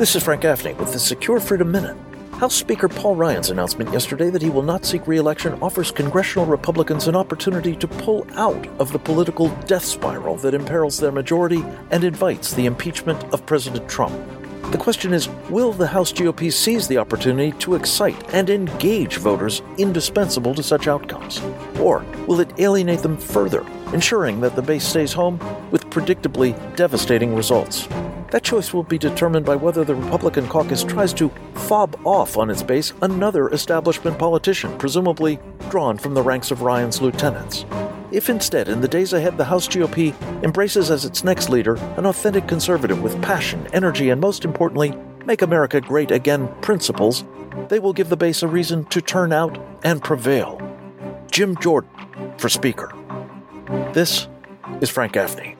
This is Frank Gaffney with the Secure Freedom Minute. House Speaker Paul Ryan's announcement yesterday that he will not seek re election offers congressional Republicans an opportunity to pull out of the political death spiral that imperils their majority and invites the impeachment of President Trump. The question is will the House GOP seize the opportunity to excite and engage voters indispensable to such outcomes? Or will it alienate them further, ensuring that the base stays home with predictably devastating results? That choice will be determined by whether the Republican caucus tries to fob off on its base another establishment politician, presumably drawn from the ranks of Ryan's lieutenants. If instead, in the days ahead, the House GOP embraces as its next leader an authentic conservative with passion, energy, and most importantly, Make America Great Again principles, they will give the base a reason to turn out and prevail. Jim Jordan for Speaker. This is Frank Gaffney.